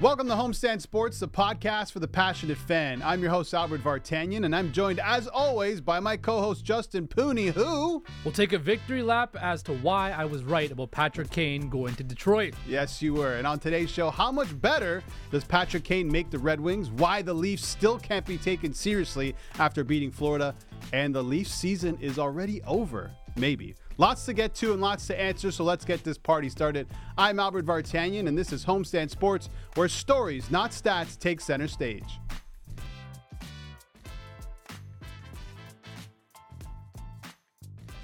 Welcome to Homestand Sports, the podcast for the passionate fan. I'm your host, Albert Vartanian, and I'm joined, as always, by my co host, Justin Pooni, who. We'll take a victory lap as to why I was right about Patrick Kane going to Detroit. Yes, you were. And on today's show, how much better does Patrick Kane make the Red Wings? Why the Leafs still can't be taken seriously after beating Florida? And the Leafs season is already over. Maybe. Lots to get to and lots to answer, so let's get this party started. I'm Albert Vartanian, and this is Homestand Sports, where stories, not stats, take center stage.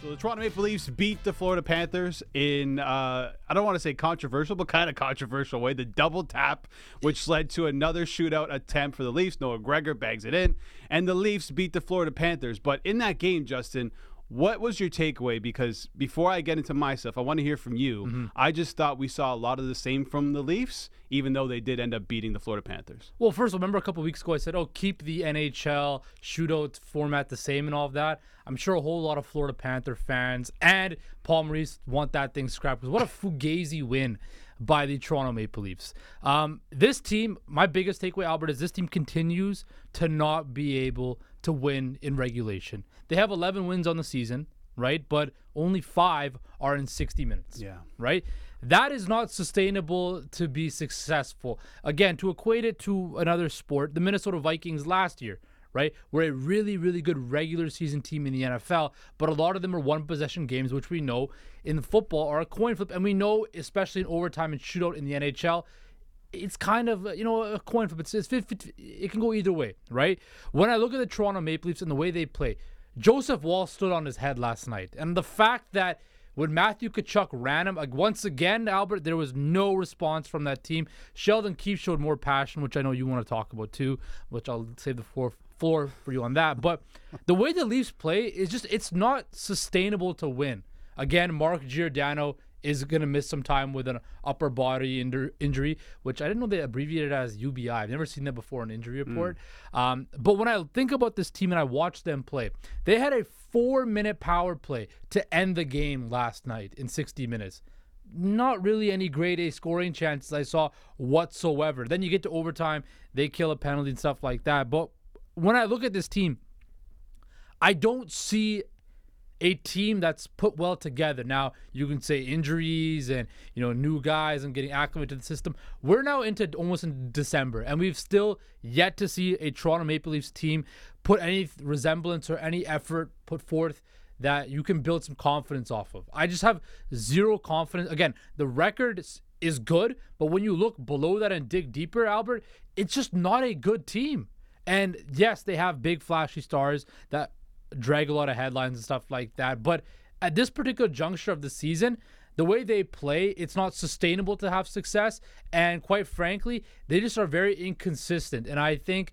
So the Toronto Maple Leafs beat the Florida Panthers in uh, I don't want to say controversial, but kind of controversial way. The double tap, which led to another shootout attempt for the Leafs. Noah Gregor bags it in, and the Leafs beat the Florida Panthers. But in that game, Justin, what was your takeaway? Because before I get into my stuff, I want to hear from you. Mm-hmm. I just thought we saw a lot of the same from the Leafs, even though they did end up beating the Florida Panthers. Well, first, remember a couple weeks ago I said, "Oh, keep the NHL shootout format the same and all of that." I'm sure a whole lot of Florida Panther fans and Paul Maurice want that thing scrapped because what a fugazi win by the Toronto Maple Leafs. Um, this team, my biggest takeaway, Albert, is this team continues to not be able to win in regulation. They have 11 wins on the season, right? But only five are in 60 minutes. Yeah. Right? That is not sustainable to be successful. Again, to equate it to another sport, the Minnesota Vikings last year, right? We're a really, really good regular season team in the NFL, but a lot of them are one possession games, which we know in football are a coin flip. And we know, especially in overtime and shootout in the NHL, it's kind of you know a coin flip. It's, it's 50, it can go either way, right? When I look at the Toronto Maple Leafs and the way they play, Joseph Woll stood on his head last night, and the fact that when Matthew Tkachuk ran him, like once again, Albert, there was no response from that team. Sheldon Keefe showed more passion, which I know you want to talk about too, which I'll save the floor floor for you on that. But the way the Leafs play is just it's not sustainable to win. Again, Mark Giordano is going to miss some time with an upper body injury, which I didn't know they abbreviated as UBI. I've never seen that before in injury report. Mm. Um, but when I think about this team and I watched them play, they had a four minute power play to end the game last night in 60 minutes. Not really any grade A scoring chances I saw whatsoever. Then you get to overtime, they kill a penalty and stuff like that. But when I look at this team, I don't see a team that's put well together. Now you can say injuries and you know new guys and getting acclimated to the system. We're now into almost in December, and we've still yet to see a Toronto Maple Leafs team put any resemblance or any effort put forth that you can build some confidence off of. I just have zero confidence. Again, the record is, good, but when you look below that and dig deeper, Albert, it's just not a good team. And yes, they have big flashy stars that drag a lot of headlines and stuff like that. But at this particular juncture of the season, the way they play, it's not sustainable to have success. And quite frankly, they just are very inconsistent. And I think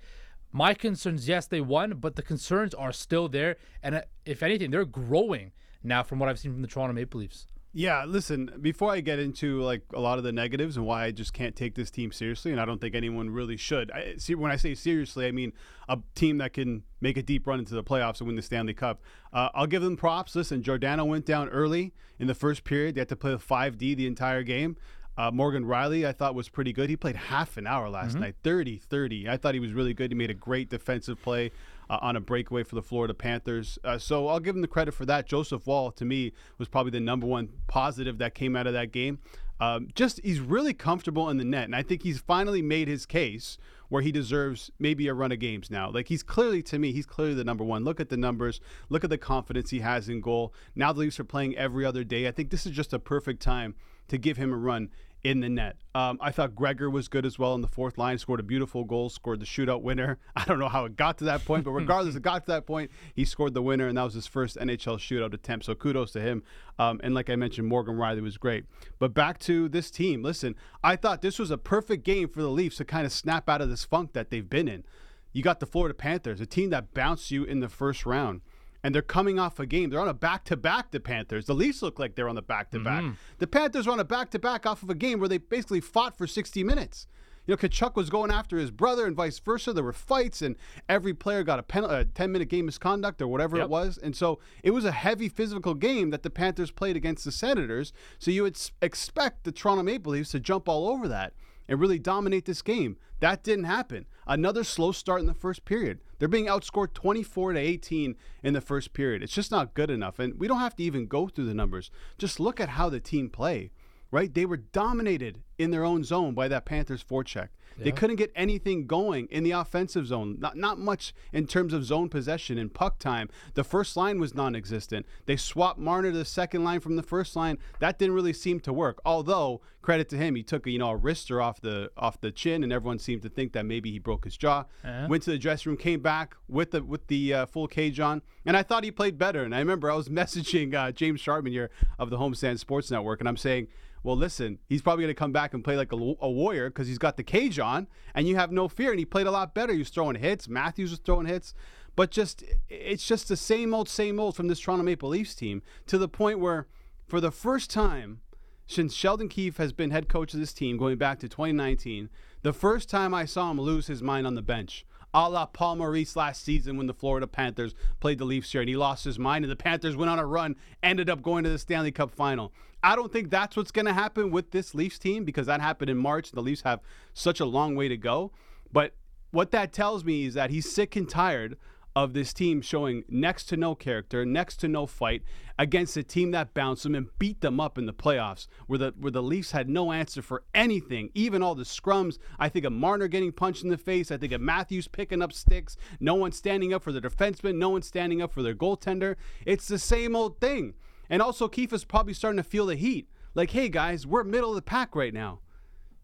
my concerns, yes, they won, but the concerns are still there. And if anything, they're growing now from what I've seen from the Toronto Maple Leafs. Yeah, listen, before I get into like a lot of the negatives and why I just can't take this team seriously and I don't think anyone really should. I see when I say seriously, I mean a team that can make a deep run into the playoffs and win the Stanley Cup. Uh, I'll give them props. Listen, Giordano went down early in the first period. They had to play with 5D the entire game. Uh, Morgan Rielly, I thought was pretty good. He played half an hour last mm-hmm. night, 30 30. I thought he was really good. He made a great defensive play uh, on a breakaway for the Florida Panthers. Uh, so I'll give him the credit for that. Joseph Woll, to me, was probably the number one positive that came out of that game. Um, just he's really comfortable in the net, and I think he's finally made his case where he deserves maybe a run of games now. Like he's clearly to me, he's clearly the number one. Look at the numbers, look at the confidence he has in goal. Now the Leafs are playing every other day. I think this is just a perfect time to give him a run in the net. Um, I thought Gregor was good as well in the fourth line, scored a beautiful goal, scored the shootout winner. I don't know how it got to that point, but regardless, it got to that point. He scored the winner, and that was his first NHL shootout attempt. So kudos to him. Um, and like I mentioned, Morgan Rielly was great. But back to this team. Listen, I thought this was a perfect game for the Leafs to kind of snap out of this funk that they've been in. You got the Florida Panthers, a team that bounced you in the first round and they're coming off a game. They're on a back to back, the Panthers. The Leafs look like they're on the back to back. Mm-hmm. The Panthers are on a back to back off of a game where they basically fought for 60 minutes. You know, Tkachuk was going after his brother and vice versa. There were fights, and every player got a, pen, a 10 minute game misconduct or whatever Yep. it was. And so it was a heavy physical game that the Panthers played against the Senators. So you would s- expect the Toronto Maple Leafs to jump all over that and really dominate this game. That didn't happen. Another slow start in the first period. They're being outscored 24 to 18 in the first period. It's just not good enough. And we don't have to even go through the numbers. Just look at how the team play. Right? They were dominated in their own zone by that Panthers forecheck. They couldn't get anything going in the offensive zone. Not not much in terms of zone possession and puck time. The first line was non-existent. They swapped Marner to the second line from the first line. That didn't really seem to work. Although credit to him, he took a, you know a wrister off the off the chin, and everyone seemed to think that maybe he broke his jaw. Uh-huh. Went to the dressing room, came back with the with the uh, full cage on, and I thought he played better. And I remember I was messaging uh, James Sharpman here of the Homestand Sports Network, and I'm saying well, listen, he's probably going to come back and play like a, a warrior because he's got the cage on, and you have no fear. And he played a lot better. He was throwing hits. Matthews was throwing hits, but just it's just the same old, same old from this Toronto Maple Leafs team to the point where, for the first time since Sheldon Keefe has been head coach of this team, going back to 2019, the first time I saw him lose his mind on the bench. A la Paul Maurice last season when the Florida Panthers played the Leafs here and he lost his mind and the Panthers went on a run, ended up going to the Stanley Cup final. I don't think that's what's going to happen with this Leafs team because that happened in March. The Leafs have such a long way to go. But what that tells me is that he's sick and tired of this team showing next to no character, next to no fight against a team that bounced them and beat them up in the playoffs, where the where the Leafs had no answer for anything, even all the scrums. I think of Marner getting punched in the face. I think of Matthews picking up sticks. No one standing up for the defenseman. No one standing up for their goaltender. It's the same old thing. And also, Keefe is probably starting to feel the heat. Like, hey guys, we're middle of the pack right now.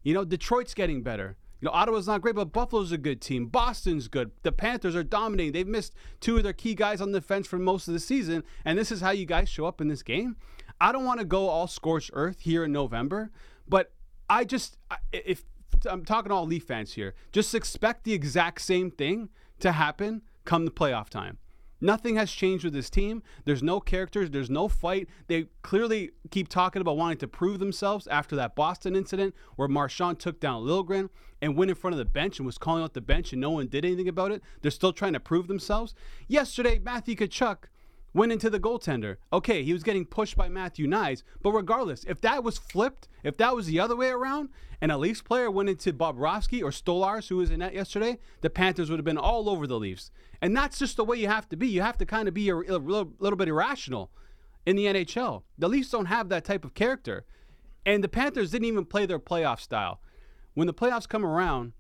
You know, Detroit's getting better. You know, Ottawa's not great, but Buffalo's a good team. Boston's good. The Panthers are dominating. They've missed two of their key guys on the for most of the season, and this is how you guys show up in this game. I don't want to go all scorched earth here in November, but I just if I'm talking to all Leaf fans here, just expect the exact same thing to happen come the playoff time. Nothing has changed with this team. There's no characters. There's no fight. They clearly keep talking about wanting to prove themselves after that Boston incident where Marchand took down Liljegren and went in front of the bench and was calling out the bench and no one did anything about it. They're still trying to prove themselves. Yesterday, Matthew Tkachuk went into the goaltender. Okay, he was getting pushed by Matthew Knies, but regardless, if that was flipped, if that was the other way around, and a Leafs player went into Bobrovsky or Stolarz, who was in net yesterday, the Panthers would have been all over the Leafs. And that's just the way you have to be. You have to kind of be a, a little, little bit irrational in the NHL. The Leafs don't have that type of character. And the Panthers didn't even play their playoff style. When the playoffs come around,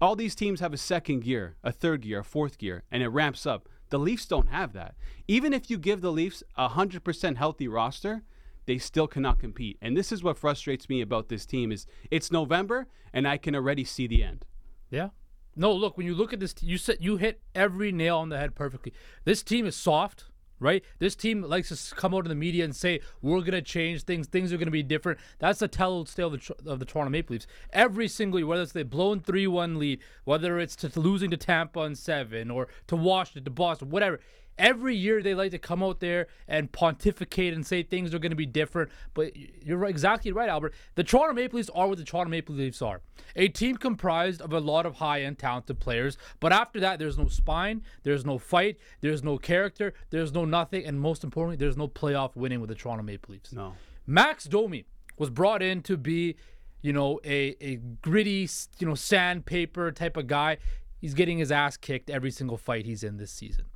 all these teams have a second gear, a third gear, a fourth gear, and it ramps up. The Leafs don't have that. Even if you give the Leafs a 100% healthy roster, they still cannot compete. And this is what frustrates me about this team is it's November and I can already see the end. Yeah. No, look, when you look at this, you said you hit every nail on the head perfectly. This team is soft, right? This team likes to come out in the media and say we're gonna change things. Things are gonna be different. That's the tell tale of the, of the Toronto Maple Leafs. Every single year, whether it's they blown three-one lead, whether it's to losing to Tampa on seven or to Washington, to Boston, whatever. Every year they like to come out there and pontificate and say things are going to be different. But you're exactly right, Albert. The Toronto Maple Leafs are what the Toronto Maple Leafs are a team comprised of a lot of high end talented players. But after that, there's no spine, there's no fight, there's no character, there's no nothing. And most importantly, there's no playoff winning with the Toronto Maple Leafs. No. Max Domi was brought in to be, you know, a, a gritty, you know, sandpaper type of guy. He's getting his ass kicked every single fight he's in this season,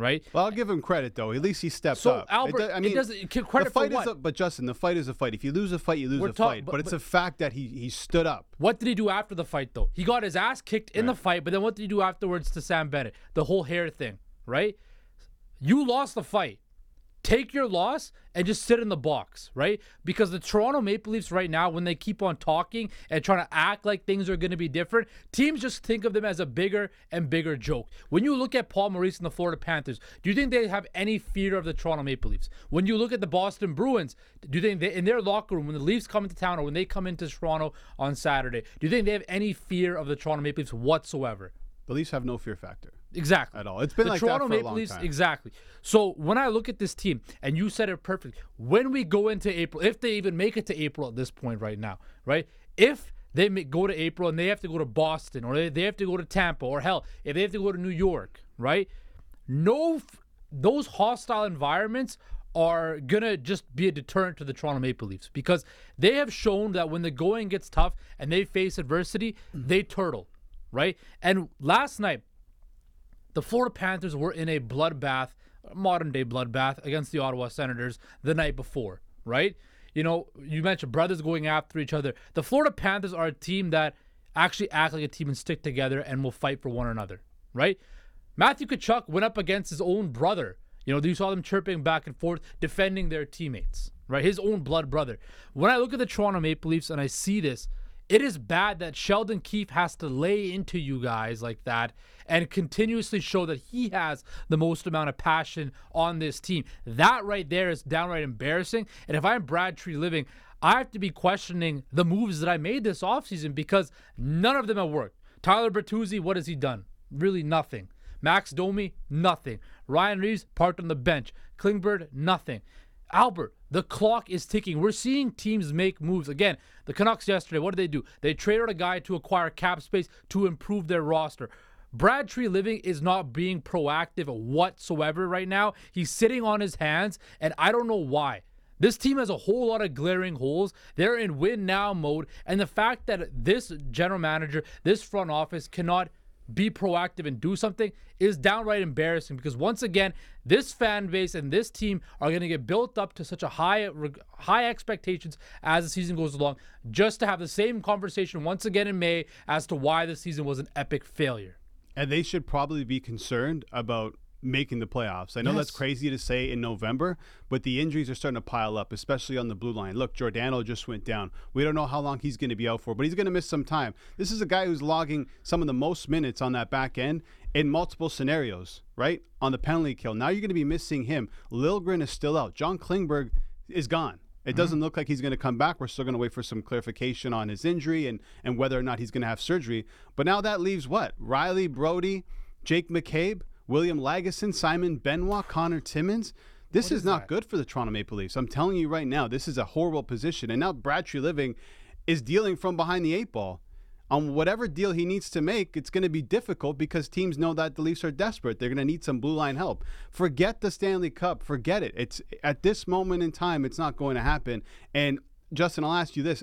right? Well, I'll give him credit though. At least he stepped So, up. Albert, do- it doesn't- credit the for fight what? is a, but Justin, the fight is a fight. If you lose a fight, you lose We're a talk- fight. but- But, it's a fact that he he stood up. What did he do after the fight, though? He got his ass kicked in the fight, but then what did he do afterwards to Sam Bennett? The whole hair thing, right? You lost the fight. Take your loss and just sit in the box, right? Because the Toronto Maple Leafs right now, when they keep on talking and trying to act like things are going to be different, teams just think of them as a bigger and bigger joke. When you look at Paul Maurice and the Florida Panthers, do you think they have any fear of the Toronto Maple Leafs? When you look at the Boston Bruins, do you think they, in their locker room, when the Leafs come into town or when they come into Toronto on Saturday, do you think they have any fear of the Toronto Maple Leafs whatsoever? The Leafs have no fear factor. Exactly. At all. It's been the like Toronto that for a Maple long Leafs, time. exactly. So when I look at this team, and you said it perfectly, when we go into April, if they even make it to April at this point right now, right? If they go to April and they have to go to Boston or they, have to go to Tampa or hell, if they have to go to New York, right? No, those hostile environments are gonna just be a deterrent to the Toronto Maple Leafs because they have shown that when the going gets tough and they face adversity, mm-hmm. they turtle, right? And last night, the Florida Panthers were in a bloodbath, modern day bloodbath against the Ottawa Senators the night before, right? You know, you mentioned brothers going after each other. The Florida Panthers are a team that actually act like a team and stick together and will fight for one another, right? Matthew Tkachuk went up against his own brother. You know, you saw them chirping back and forth, defending their teammates, right? His own blood brother. When I look at the Toronto Maple Leafs and I see this, it is bad that Sheldon Keefe has to lay into you guys like that and continuously show that he has the most amount of passion on this team. That right there is downright embarrassing. And if I'm Brad Treliving, I have to be questioning the moves that I made this offseason because none of them have worked. Tyler Bertuzzi, what has he done? Really nothing. Max Domi, nothing. Ryan Reaves parked on the bench. Klingberg, nothing. Albert, the clock is ticking. We're seeing teams make moves. Again, the Canucks yesterday, what did they do? They traded a guy to acquire cap space to improve their roster. Brad Treliving is not being proactive whatsoever right now. He's sitting on his hands, and I don't know why. This team has a whole lot of glaring holes. They're in win now mode. And the fact that this general manager, this front office cannot be proactive and do something is downright embarrassing because once again this fan base and this team are going to get built up to such a high high expectations as the season goes along just to have the same conversation once again in May as to why the season was an epic failure. And they should probably be concerned about making the playoffs. I know that's crazy to say in November, but the injuries are starting to pile up, especially on the blue line. Look, Giordano just went down. We don't know how long he's going to be out for, but he's going to miss some time. This is a guy who's logging some of the most minutes on that back end in multiple scenarios, right? On the penalty kill. Now you're going to be missing him. Liljegren is still out. John Klingberg is gone. It mm-hmm. doesn't look like he's going to come back. We're still going to wait for some clarification on his injury and, and whether or not he's going to have surgery. But now that leaves what? Rielly Brodie, Jake McCabe, William Lagesson, Simon Benoit, Connor Timmins. This is, not good for the Toronto Maple Leafs. I'm telling you right now, this is a horrible position. And now Brad Treliving is dealing from behind the eight ball. On whatever deal he needs to make, it's going to be difficult because teams know that the Leafs are desperate. They're going to need some blue line help. Forget the Stanley Cup. Forget it. It's at this moment in time, it's not going to happen. And Justin, I'll ask you this.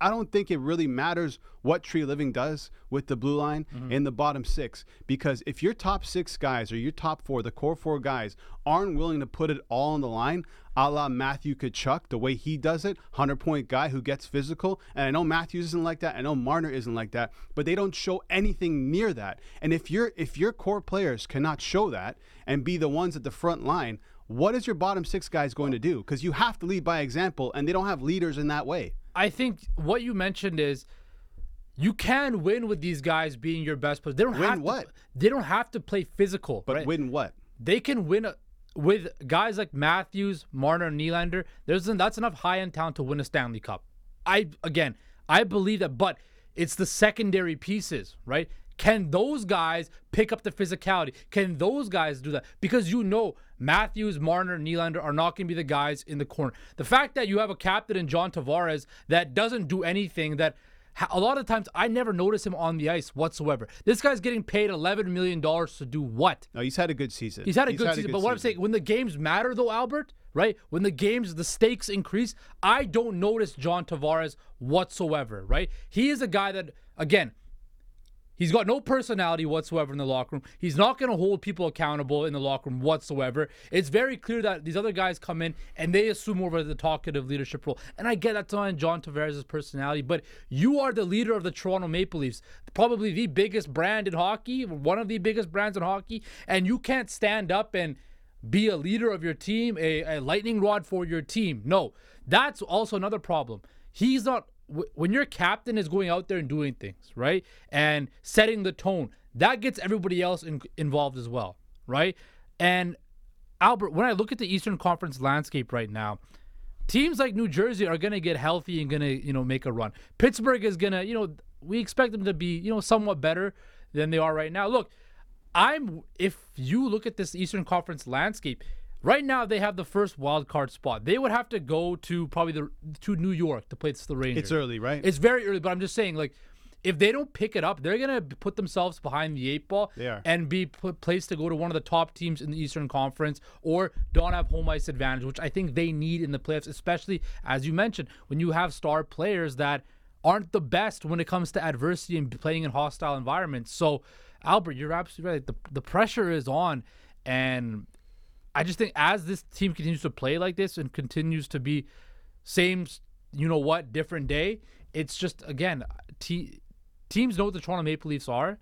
I, don't think it really matters what Treliving does with the blue line mm-hmm. in the bottom six because if your top six guys or your top four, the core four guys, aren't willing to put it all on the line, a la Matthew Tkachuk, the way he does it, 100 point guy who gets physical. And I know Matthews isn't like that. I know Marner isn't like that, but they don't show anything near that. And if your if your core players cannot show that and be the ones at the front line, what is your bottom six guys going to do? Because you have to lead by example, and they don't have leaders in that way. I think what you mentioned is you can win with these guys being your best players. They don't Win have what? To, they don't have to play physical, But right? win what? they can win a, with guys like Matthews, Marner, and Nylander. There's that's enough high end talent to win a Stanley Cup. I again, I believe that, but it's the secondary pieces, right? Can those guys pick up the physicality? Can those guys do that? Because you know Matthews, Marner, Nylander are not going to be the guys in the corner. The fact that you have a captain in John Tavares that doesn't do anything that a lot of times I never notice him on the ice whatsoever. This guy's getting paid $11 million to do what? No, he's had a good season. He's had a good season, but what I'm saying, when the games matter, though, Albert, right? When the games, the stakes increase, I don't notice John Tavares whatsoever, right? He is a guy that, again, he's got no personality whatsoever in the locker room. He's not going to hold people accountable in the locker room whatsoever. It's very clear that these other guys come in and they assume over the talkative leadership role. And I get that's on John Tavares' personality, but you are the leader of the Toronto Maple Leafs, probably the biggest brand in hockey, one of the biggest brands in hockey, and you can't stand up and be a leader of your team, a, a lightning rod for your team. No, that's also another problem. He's not when your captain is going out there and doing things, right? And setting the tone, that gets everybody else in, involved as well, right? And Albert, when I look at the Eastern Conference landscape right now, teams like New Jersey are going to get healthy and going to, you know, make a run. Pittsburgh is going to, you know, we expect them to be, you know, somewhat better than they are right now. Look, I'm if you look at this Eastern Conference landscape, right now they have the first wild card spot. They would have to go to probably the to New York to play the Rangers. It's early, right? It's very early, but I'm just saying like if they don't pick it up, they're gonna put themselves behind the eight ball and be put, placed to go to one of the top teams in the Eastern Conference or don't have home ice advantage, which I think they need in the playoffs, especially as you mentioned when you have star players that aren't the best when it comes to adversity and playing in hostile environments. So Albert, you're absolutely right. The the pressure is on, and I just think as this team continues to play like this and continues to be same, you know what, different day. It's just again, te- teams know what the Toronto Maple Leafs are,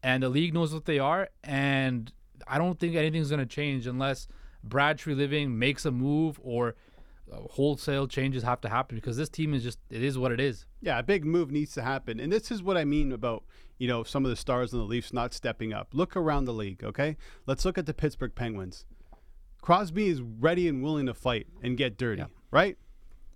and the league knows what they are, and I don't think anything's going to change unless Brad Treliving makes a move or uh, wholesale changes have to happen because this team is just it is what it is. Yeah, a big move needs to happen, and this is what I mean about you know some of the stars in the Leafs not stepping up. Look around the league, okay? Let's look at the Pittsburgh Penguins. Crosby is ready and willing to fight and get dirty, yeah. right?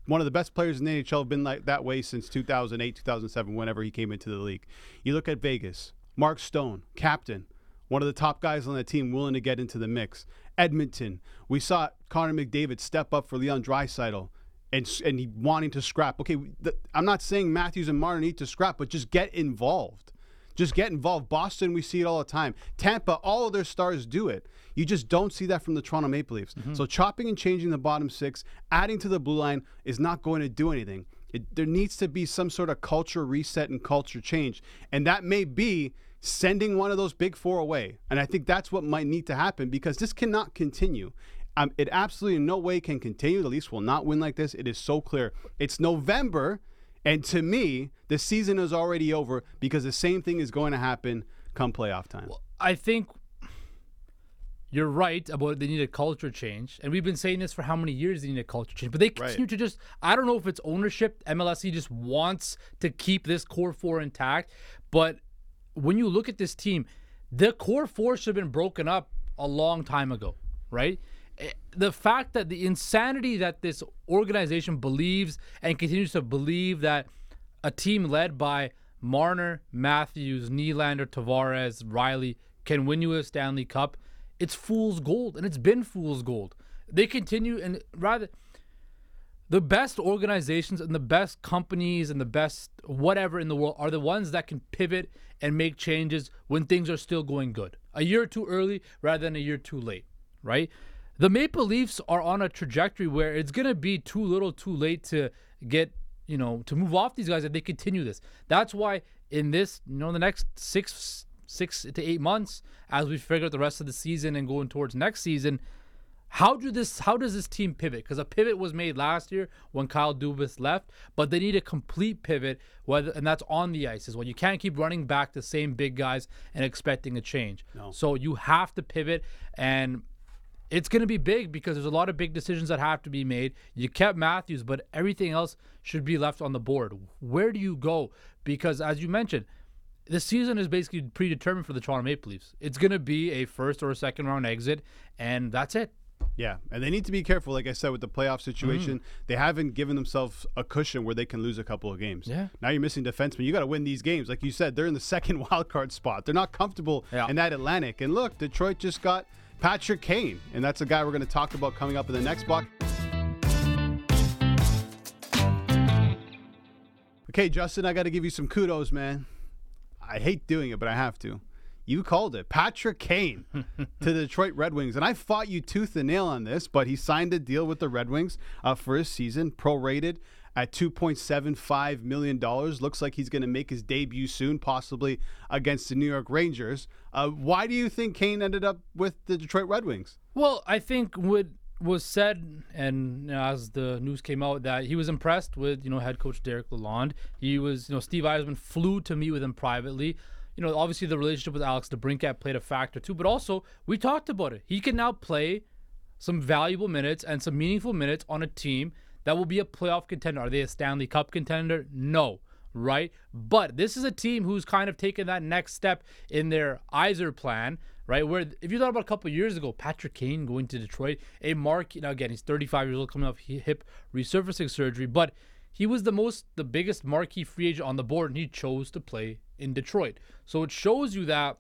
One of the best players in the NHL have been like that way since 2008, 2007, whenever he came into the league. You look at Vegas, Mark Stone, captain, one of the top guys on the team willing to get into the mix. Edmonton, we saw Connor McDavid step up for Leon Draisaitl and and he wanting to scrap. Okay, the, I'm not saying Matthews and Marner need to scrap, but just get involved. Just get involved. Boston, we see it all the time. Tampa, all of their stars do it. You just don't see that from the Toronto Maple Leafs. Mm-hmm. So chopping and changing the bottom six, adding to the blue line is not going to do anything. It, there needs to be some sort of culture reset and culture change, and that may be sending one of those big four away. And I think that's what might need to happen because this cannot continue. Um, it absolutely in no way can continue. The Leafs will not win like this. It is so clear. It's November, and to me, the season is already over because the same thing is going to happen come playoff time. Well, I think you're right about they need a culture change, and we've been saying this for how many years they need a culture change. But they continue right. to just I don't know if it's ownership. MLSE just wants to keep this core four intact, but when you look at this team, the core four should have been broken up a long time ago, right? Eh, the fact that the insanity that this organization believes and continues to believe that a team led by Marner, Matthews, Nylander, Tavares, Rielly can win you a Stanley Cup, it's fool's gold, and it's been fool's gold. They continue and rather the best organizations and the best companies and the best whatever in the world are the ones that can pivot and make changes when things are still going good. A year too early rather than a year too late, right? The Maple Leafs are on a trajectory where it's going to be too little too late to get, you know, to move off these guys if they continue this. That's why in this, you know, the next 6 6 to 8 months as we figure out the rest of the season and going towards next season, how do this? How does this team pivot? Because a pivot was made last year when Kyle Dubas left, but they need a complete pivot, whether and that's on the ice as well. You can't keep running back the same big guys and expecting a change. No. So you have to pivot, and it's going to be big because there's a lot of big decisions that have to be made. You kept Matthews, but everything else should be left on the board. Where do you go? Because as you mentioned, the season is basically predetermined for the Toronto Maple Leafs. It's going to be a first or a second round exit, and that's it. Yeah, and they need to be careful. Like I said, with the playoff situation, mm. they haven't given themselves a cushion where they can lose a couple of games. Yeah. Now you're missing defensemen. You got to win these games. Like you said, they're in the second wild card spot. They're not comfortable yeah. in that Atlantic. And look, Detroit just got Patrick Kane, and that's a guy we're going to talk about coming up in the next block. Okay, Justin, I got to give you some kudos, man. I hate doing it, but I have to. You called it. Patrick Kane to the Detroit Red Wings. And I fought you tooth and nail on this, but he signed a deal with the Red Wings uh, for his season, prorated at $2.75 million. Looks like he's going to make his debut soon, possibly against the New York Rangers. Uh, why do you think Kane ended up with the Detroit Red Wings? Well, I think what was said, and you know, as the news came out, that he was impressed with you know head coach Derek Lalonde. He was, you know, Steve Yzerman flew to meet with him privately you know, obviously the relationship with Alex DeBrincat played a factor too, but also we talked about it. He can now play some valuable minutes and some meaningful minutes on a team that will be a playoff contender. Are they a Stanley Cup contender? No, right? But this is a team who's kind of taken that next step in their Yzer plan, right? Where if you thought about a couple years ago, Patrick Kane going to Detroit, a mark, now again, he's 35 years old, coming off hip resurfacing surgery, but he was the most, the biggest marquee free agent on the board, and he chose to play in Detroit. So it shows you that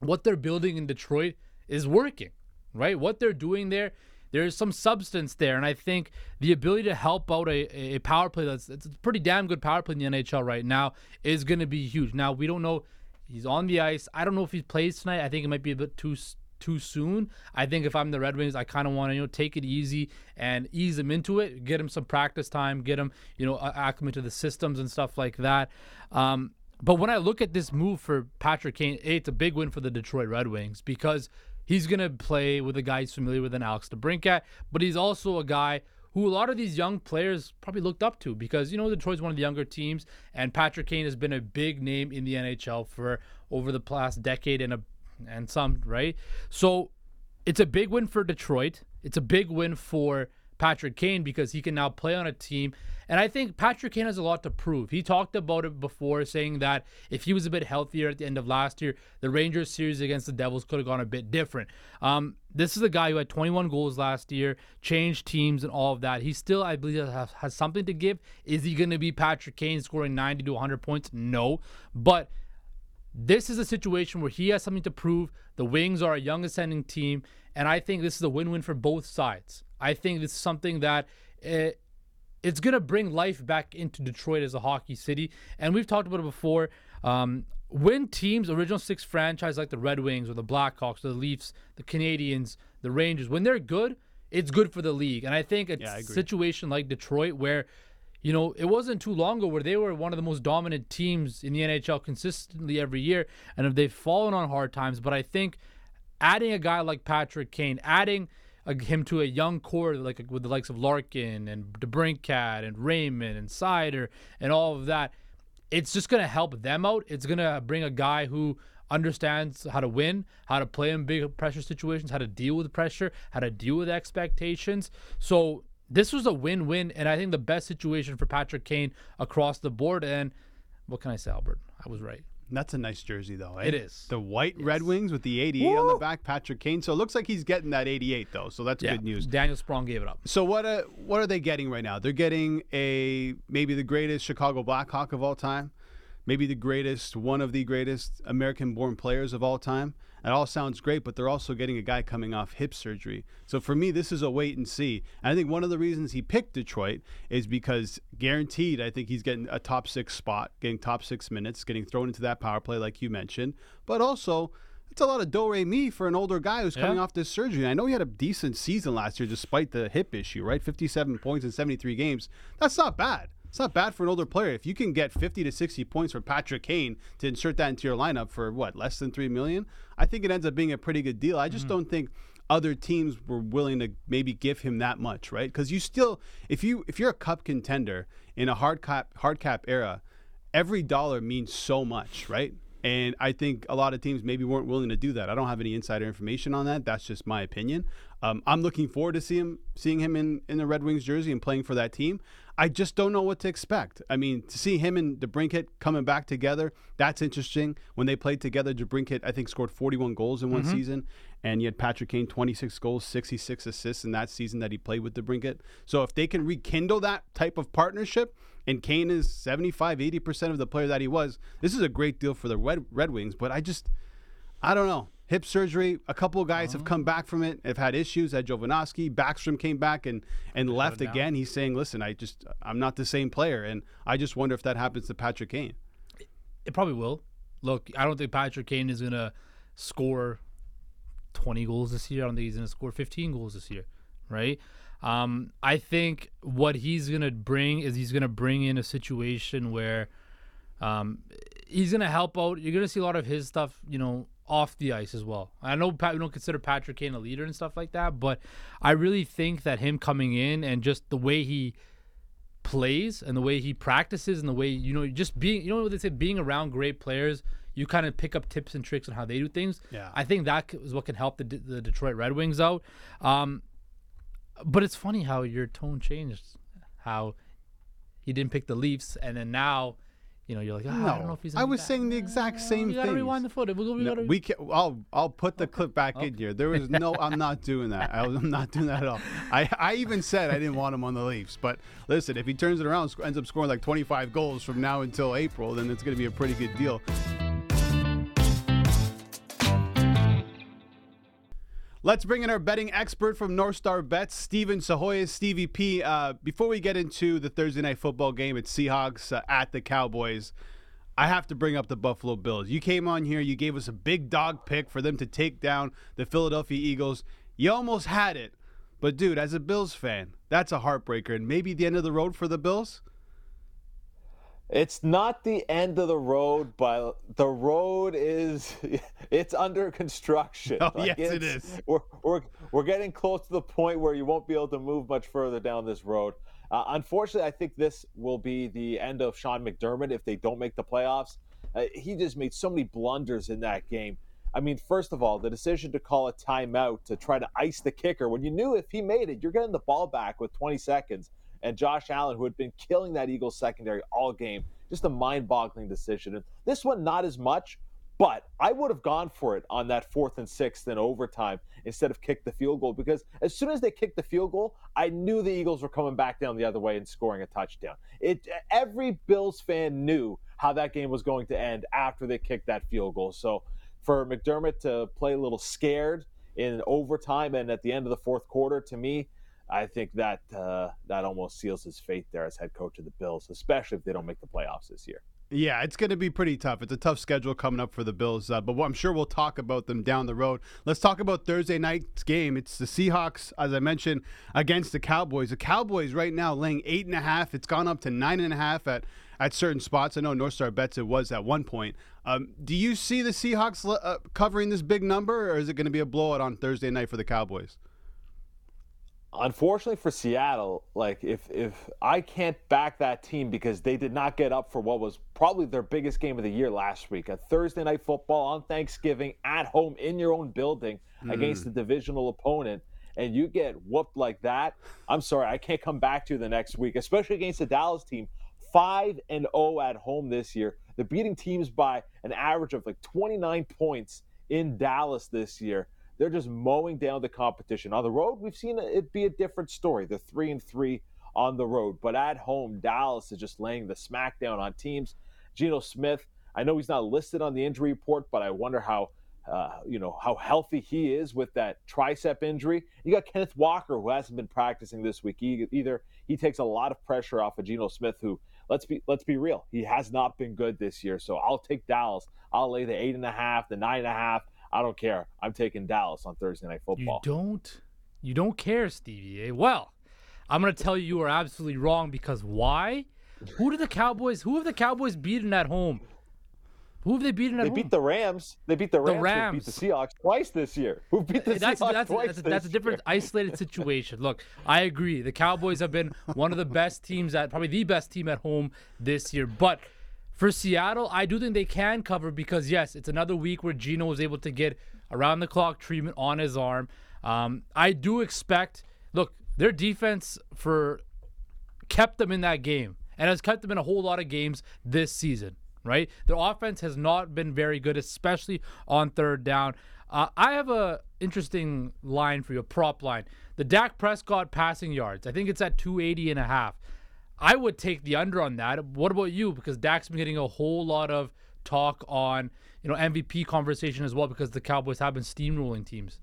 what they're building in Detroit is working, right? What they're doing there, there's some substance there, and I think the ability to help out a, a power play that's it's a pretty damn good power play in the NHL right now is going to be huge. Now we don't know he's on the ice. I don't know if he plays tonight. I think it might be a bit too too soon. I think if I'm the Red Wings, I kind of want to you know take it easy and ease him into it, get him some practice time, get him you know acclimate to the systems and stuff like that. Um, but when I look at this move for Patrick Kane, it's a big win for the Detroit Red Wings because he's going to play with a guy he's familiar with, an Alex DeBrincat, but he's also a guy who a lot of these young players probably looked up to because you know Detroit's one of the younger teams, and Patrick Kane has been a big name in the NHL for over the past decade and a and some, right? So it's a big win for Detroit. It's a big win for Patrick Kane because he can now play on a team. And I think Patrick Kane has a lot to prove. He talked about it before, saying that if he was a bit healthier at the end of last year, the Rangers series against the Devils could have gone a bit different. Um, this is a guy who had 21 goals last year, changed teams and all of that. He still, I believe, has, has something to give. Is he going to be Patrick Kane scoring 90 to 100 points? No. But this is a situation where he has something to prove. The Wings are a young ascending team, and I think this is a win-win for both sides. I think is something that it, eh, it's going to bring life back into Detroit as a hockey city. And we've talked about it before. Um, when teams, original six franchise like the Red Wings or the Blackhawks, or the Leafs, the Canadiens, the Rangers, when they're good, it's good for the league. And I think a yeah, situation like Detroit where you know, it wasn't too long ago where they were one of the most dominant teams in the NHL consistently every year, and if they've fallen on hard times. But I think adding a guy like Patrick Kane, adding a, him to a young core like with the likes of Larkin and DeBrincat and Raymond and Seider and all of that, it's just to help them out. It's to bring a guy who understands how to win, how to play in big pressure situations, how to deal with pressure, how to deal with expectations. So this was a win-win, and I think the best situation for Patrick Kane across the board. And what can I say, Albert? I was right. That's a nice jersey, though. Eh? It is the white yes. Red Wings with the 88 Woo! on the back. Patrick Kane. So it looks like he's getting that 88, though. So that's yeah. good news. Daniel Sprong gave it up. So what? Uh, what are they getting right now? They're getting a maybe the greatest Chicago Blackhawk of all time, maybe the greatest, one of the greatest American-born players of all time. It all sounds great, but they're also getting a guy coming off hip surgery. So for me, this is a wait and see. And I think one of the reasons he picked Detroit is because guaranteed, I think he's getting a top six spot, getting top six minutes, getting thrown into that power play like you mentioned. But also, it's a lot of do re mi for an older guy who's coming yeah. off this surgery. I know he had a decent season last year despite the hip issue, right? 57 points in 73 games. That's not bad. It's not bad for an older player. If you can get 50 to 60 points for Patrick Kane to insert that into your lineup for what, less than 3 million, I think it ends up being a pretty good deal. I just mm-hmm. don't think other teams were willing to maybe give him that much, right? Cuz you still if you if you're a cup contender in a hard cap hard cap era, every dollar means so much, right? And I think a lot of teams maybe weren't willing to do that. I don't have any insider information on that. That's just my opinion. Um, I'm looking forward to see him, seeing him in, in the Red Wings jersey and playing for that team. I just don't know what to expect. I mean, to see him and DeBrincat coming back together, that's interesting. When they played together, DeBrincat, I think, scored 41 goals in one mm-hmm. season, and you had Patrick Kane, 26 goals, 66 assists in that season that he played with DeBrincat. So if they can rekindle that type of partnership, and Kane is 75, 80% of the player that he was, this is a great deal for the Red, Red Wings, but I just, I don't know hip surgery. A couple of guys oh. have come back from it, have had issues. Ed Jovanovski, Backstrom came back and and left again. He's saying, "Listen, I just I'm not the same player," and I just wonder if that happens to Patrick Kane. It probably will. Look, I don't think Patrick Kane is gonna score 20 goals this year. I don't think he's gonna score 15 goals this year, right? Um, I think what he's gonna bring is he's gonna bring in a situation where um, he's gonna help out. You're gonna see a lot of his stuff, you know, off the ice as well. I know Pat, we don't consider Patrick Kane a leader and stuff like that, but I really think that him coming in and just the way he plays and the way he practices and the way you know just being you know what they say being around great players you kind of pick up tips and tricks on how they do things yeah i think that is what can help the, the detroit red wings out um, But it's funny how your tone changed. How he didn't pick the Leafs, and then now, you know, you're like, ah, no, I don't know if he's. I was saying the exact same We thing. gotta rewind the footage. We, we No, gotta, we can. I'll I'll put the clip back in here. There was no. I'm not doing that. I, am not doing that at all. I, I even said I didn't want him on the Leafs. But listen, if he turns it around, ends up scoring like 25 goals from now until April, then it's going to be a pretty good deal. Let's bring in our betting expert from NorthStar Bets, Steven Psihogios. Stevie P. Uh, before we get into the Thursday night football game at Seahawks uh, at the Cowboys, I have to bring up the Buffalo Bills. You came on here, you gave us a big dog pick for them to take down the Philadelphia Eagles. You almost had it. But, dude, as a Bills fan, that's a heartbreaker and maybe the end of the road for the Bills. It's not the end of the road, but the road is it's under construction. Oh, yes, it's- We're, we're, we're getting close to the point where you won't be able to move much further down this road. Uh, unfortunately, I think this will be the end of Sean McDermott if they don't make the playoffs. Uh, he just made so many blunders in that game. I mean, first of all, the decision to call a timeout to try to ice the kicker when you knew if he made it, you're getting the ball back with 20 seconds. And Josh Allen, who had been killing that Eagles secondary all game, just a mind boggling decision. And this one, not as much, but I would have gone for it on that fourth and sixth in overtime instead of kick the field goal because as soon as they kicked the field goal, I knew the Eagles were coming back down the other way and scoring a touchdown. It every Bills fan knew how that game was going to end after they kicked that field goal. So for McDermott to play a little scared in overtime and at the end of the fourth quarter, to me, I think that uh, that almost seals his fate there as head coach of the Bills, especially if they don't make the playoffs this year. Yeah, it's going to be pretty tough. It's a tough schedule coming up for the Bills, uh, but I'm sure we'll talk about them down the road. Let's talk about Thursday night's game. It's the Seahawks, as I mentioned, against the Cowboys. The Cowboys right now laying eight and a half. It's gone up to nine and a half at at certain spots. I know NorthStar Bets it was at one point. Um, do you see the Seahawks uh, covering this big number, or is it going to be a blowout on Thursday night for the Cowboys? Unfortunately for Seattle, like if if I can't back that team because they did not get up for what was probably their biggest game of the year last week, a Thursday night football on Thanksgiving at home in your own building mm. against a divisional opponent, and you get whooped like that, I'm sorry, I can't come back to you the next week, especially against the Dallas team. 5 and 0 at home this year. They're beating teams by an average of like 29 points in Dallas this year. They're just mowing down the competition. On the road, we've seen it be a different story. They're three and three on the road, but at home, Dallas is just laying the smackdown on teams. Geno Smith, I know he's not listed on the injury report, but I wonder how uh, you know how healthy he is with that tricep injury. You got Kenneth Walker, who hasn't been practicing this week either. He takes a lot of pressure off of Geno Smith, who let's be let's be real, he has not been good this year. So I'll take Dallas. I'll lay the eight and a half, the nine and a half. I don't care. I'm taking Dallas on Thursday Night Football. You don't, you don't care, Stevie. Eh? Well, I'm gonna tell you you are absolutely wrong because why? Who did the Cowboys? Who have the Cowboys beaten at home? Who have they beaten at they home? beat the Rams. They beat the Rams. The Rams. Beat the Seahawks twice this year. Who beat the that's, Seahawks that's, twice that's, this that's a different year? isolated situation. Look, I agree. The Cowboys have been one of the best teams at probably the best team at home this year. But for Seattle, I do think they can cover because yes, it's another week where Geno was able to get around the clock treatment on his arm. Um, I do expect. Look, their defense for kept them in that game and has kept them in a whole lot of games this season. Right, their offense has not been very good, especially on third down. Uh, I have a interesting line for you, a prop line. The Dak Prescott passing yards. I think it's at 280 and a half. I would take the under on that. What about you? Because Dak's been getting a whole lot of talk on, you know, MVP conversation as well because the Cowboys have been steamrolling teams.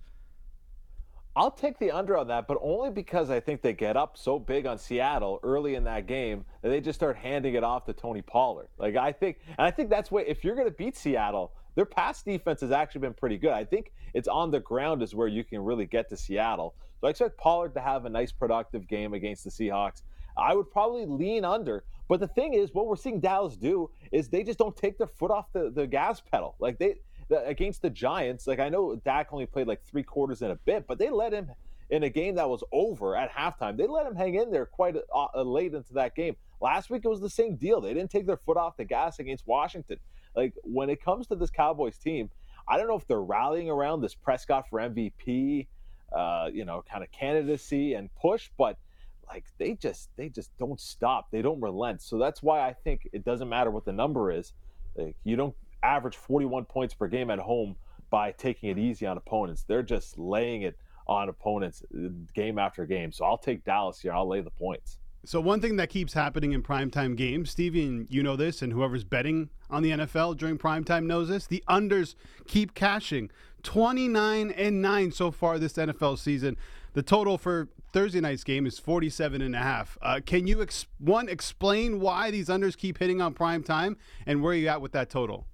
I'll take the under on that, but only because I think they get up so big on Seattle early in that game that they just start handing it off to Tony Pollard. Like I think, and I think that's what if you're going to beat Seattle, their pass defense has actually been pretty good. I think it's on the ground is where you can really get to Seattle. So I expect Pollard to have a nice productive game against the Seahawks. I would probably lean under. But the thing is, what we're seeing Dallas do is they just don't take their foot off the, the gas pedal. Like they the, against the Giants, like I know Dak only played like three quarters in a bit, but they let him in a game that was over at halftime. They let him hang in there quite uh, late into that game. Last week it was the same deal. They didn't take their foot off the gas against Washington. Like when it comes to this Cowboys team, I don't know if they're rallying around this Prescott for MVP uh, you know, kind of candidacy and push, but like they just they just don't stop. They don't relent. So that's why I think it doesn't matter what the number is. Like you don't average 41 points per game at home by taking it easy on opponents. They're just laying it on opponents uh, game after game. So I'll take Dallas here. I'll lay the points. So one thing that keeps happening in primetime games, Stevie, and you know this, and whoever's betting on the NFL during primetime knows this, the unders keep cashing. 29 and 9 so far this NFL season. The total for Thursday night's game is 47 and a half. Uh, can you ex- one explain why these unders keep hitting on prime time and where you at with that total?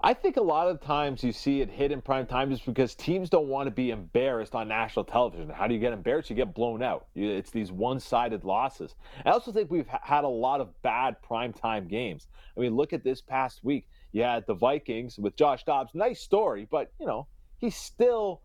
I think a lot of times you see it hit in prime time just because teams don't want to be embarrassed on national television. How do you get embarrassed? You get blown out. It's these one-sided losses. I also think we've had a lot of bad prime time games. I mean, look at this past week. You had the Vikings with Josh Dobbs. Nice story, but you know he's still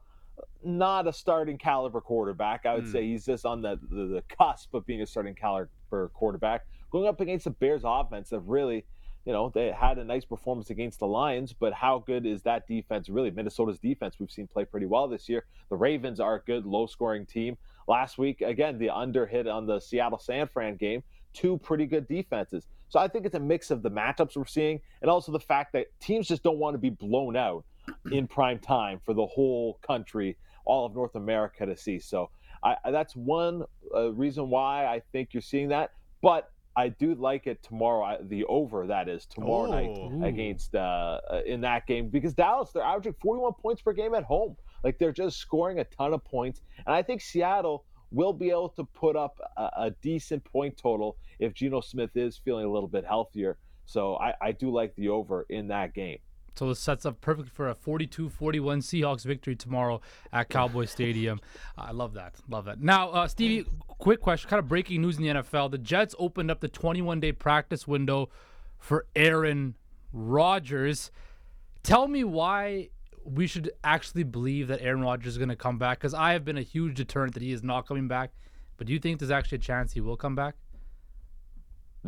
not a starting caliber quarterback. I would mm. say he's just on the, the, the cusp of being a starting caliber quarterback. Going up against the Bears offense that really you know, they had a nice performance against the Lions, but how good is that defense really? Minnesota's defense we've seen play pretty well this year. The Ravens are a good low scoring team. Last week, again, the under hit on the Seattle San Fran game, two pretty good defenses. So I think it's a mix of the matchups we're seeing and also the fact that teams just don't want to be blown out in prime time for the whole country, all of North America to see. So I, that's one uh, reason why I think you're seeing that. But I do like it tomorrow. The over that is tomorrow oh. night against uh, uh, in that game because Dallas they're averaging 41 points per game at home. Like they're just scoring a ton of points, and I think Seattle will be able to put up a, a decent point total if Geno Smith is feeling a little bit healthier. So I, I do like the over in that game. So this sets up perfect for a 42-41 Seahawks victory tomorrow at Cowboy Stadium. I love that. Love that. Now, uh, Stevie, quick question, kind of breaking news in the NFL. The Jets opened up the 21-day practice window for Aaron Rodgers. Tell me why we should actually believe that Aaron Rodgers is going to come back because I have been a huge deterrent that he is not coming back. But do you think there's actually a chance he will come back?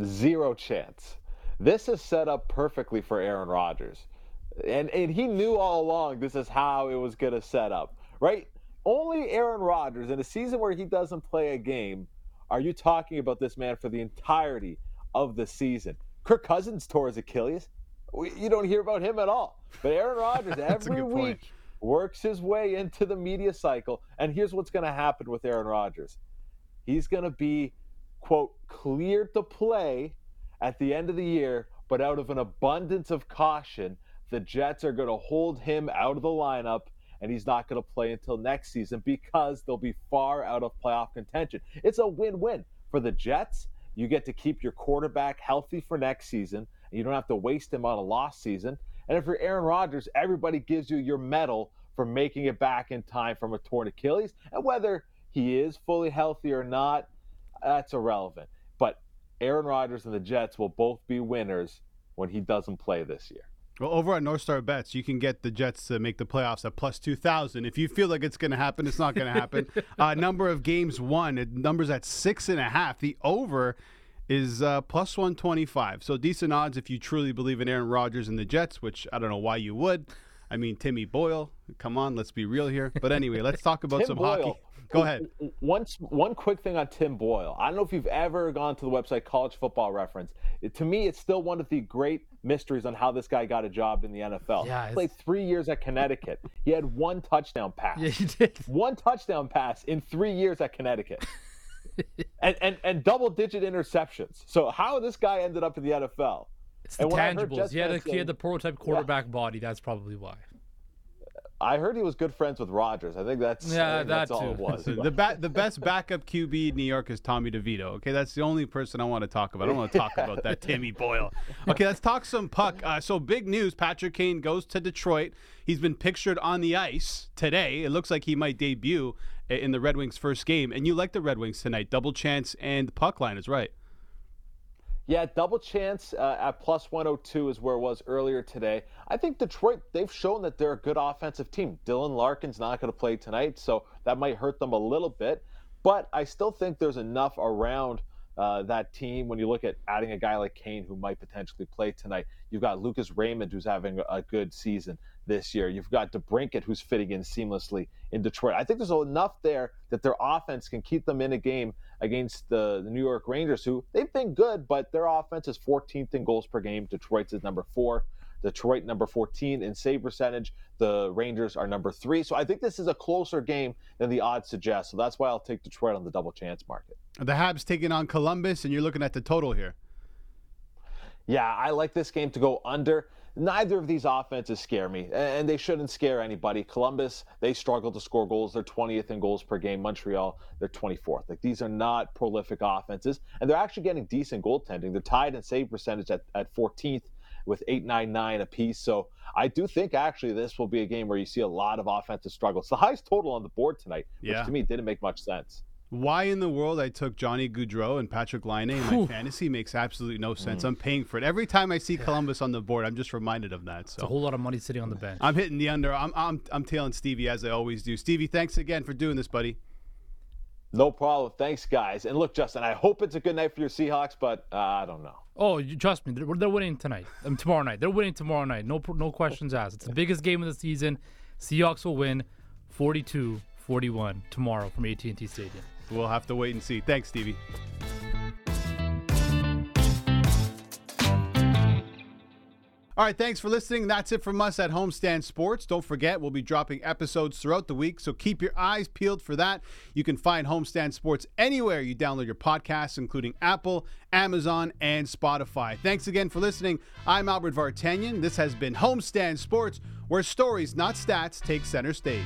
Zero chance. This is set up perfectly for Aaron Rodgers and and he knew all along this is how it was going to set up, right? Only Aaron Rodgers in a season where he doesn't play a game are you talking about this man for the entirety of the season. Kirk Cousins tore his Achilles. You don't hear about him at all. But Aaron Rodgers every week works his way into the media cycle. And here's what's going to happen with Aaron Rodgers he's going to be, quote, cleared to play at the end of the year, but out of an abundance of caution, the Jets are going to hold him out of the lineup and he's not going to play until next season because they'll be far out of playoff contention. It's a win win for the Jets. You get to keep your quarterback healthy for next season, and you don't have to waste him on a lost season. And if you're Aaron Rodgers, everybody gives you your medal for making it back in time from a torn Achilles. And whether he is fully healthy or not, that's irrelevant. But Aaron Rodgers and the Jets will both be winners when he doesn't play this year. Well, over at NorthStar Bets, you can get the Jets to make the playoffs at plus 2,000. If you feel like it's going to happen, it's not going to happen. uh, number of games won, it numbers at six and a half. The over is uh, plus 125. So decent odds if you truly believe in Aaron Rodgers and the Jets, which I don't know why you would. I mean, Timmy Boyle, come on, let's be real here. But anyway, let's talk about some Boyle. hockey. Go ahead. One, one quick thing on Tim Boyle. I don't know if you've ever gone to the website College Football Reference. It, to me, it's still one of the great mysteries on how this guy got a job in the NFL. Yeah, he played three years at Connecticut. he had one touchdown pass. Yeah, he did. One touchdown pass in three years at Connecticut. and, and, and double digit interceptions. So, how this guy ended up in the NFL? It's the tangibles. He had, a, he had the prototype quarterback yeah. body. That's probably why. I heard he was good friends with Rodgers. I think that's yeah, think that's all it was. the ba- the best backup QB in New York is Tommy DeVito. Okay, that's the only person I want to talk about. I don't want to talk about that Timmy Boyle. Okay, let's talk some puck. Uh, so big news: Patrick Kane goes to Detroit. He's been pictured on the ice today. It looks like he might debut in the Red Wings' first game. And you like the Red Wings tonight? Double chance and puck line is right. Yeah, double chance uh, at plus 102 is where it was earlier today. I think Detroit, they've shown that they're a good offensive team. Dylan Larkin's not going to play tonight, so that might hurt them a little bit. But I still think there's enough around uh, that team. When you look at adding a guy like Kane who might potentially play tonight, you've got Lucas Raymond who's having a good season this year. You've got DeBrincat who's fitting in seamlessly in Detroit. I think there's enough there that their offense can keep them in a game against the, the New York Rangers, who they've been good, but their offense is 14th in goals per game. Detroit's is number four. Detroit number 14 in save percentage. The Rangers are number three. So I think this is a closer game than the odds suggest. So that's why I'll take Detroit on the double chance market. The Habs taking on Columbus, and you're looking at the total here. Yeah, I like this game to go under. Neither of these offenses scare me, and they shouldn't scare anybody. Columbus, they struggle to score goals. They're 20th in goals per game. Montreal, they're 24th. Like these are not prolific offenses, and they're actually getting decent goaltending. They're tied in save percentage at, at 14th with 899 apiece. So I do think actually this will be a game where you see a lot of offensive struggles. It's the highest total on the board tonight, which yeah. to me didn't make much sense. Why in the world I took Johnny Gaudreau and Patrick Laine in my fantasy makes absolutely no sense. Mm. I'm paying for it every time I see Columbus on the board. I'm just reminded of that. So it's a whole lot of money sitting on the bench. I'm hitting the under. I'm I'm I'm tailing Stevie as I always do. Stevie, thanks again for doing this, buddy. No problem. Thanks, guys. And look, Justin, I hope it's a good night for your Seahawks, but uh, I don't know. Oh, you, trust me, they're, they're winning tonight. Um, tomorrow night, they're winning tomorrow night. No, no questions asked. It's the biggest game of the season. Seahawks will win, 42-41 tomorrow from AT&T Stadium. We'll have to wait and see. Thanks, Stevie. All right, thanks for listening. That's it from us at Homestand Sports. Don't forget, we'll be dropping episodes throughout the week, so keep your eyes peeled for that. You can find Homestand Sports anywhere you download your podcasts, including Apple, Amazon, and Spotify. Thanks again for listening. I'm Albert Vartanian. This has been Homestand Sports, where stories, not stats, take center stage.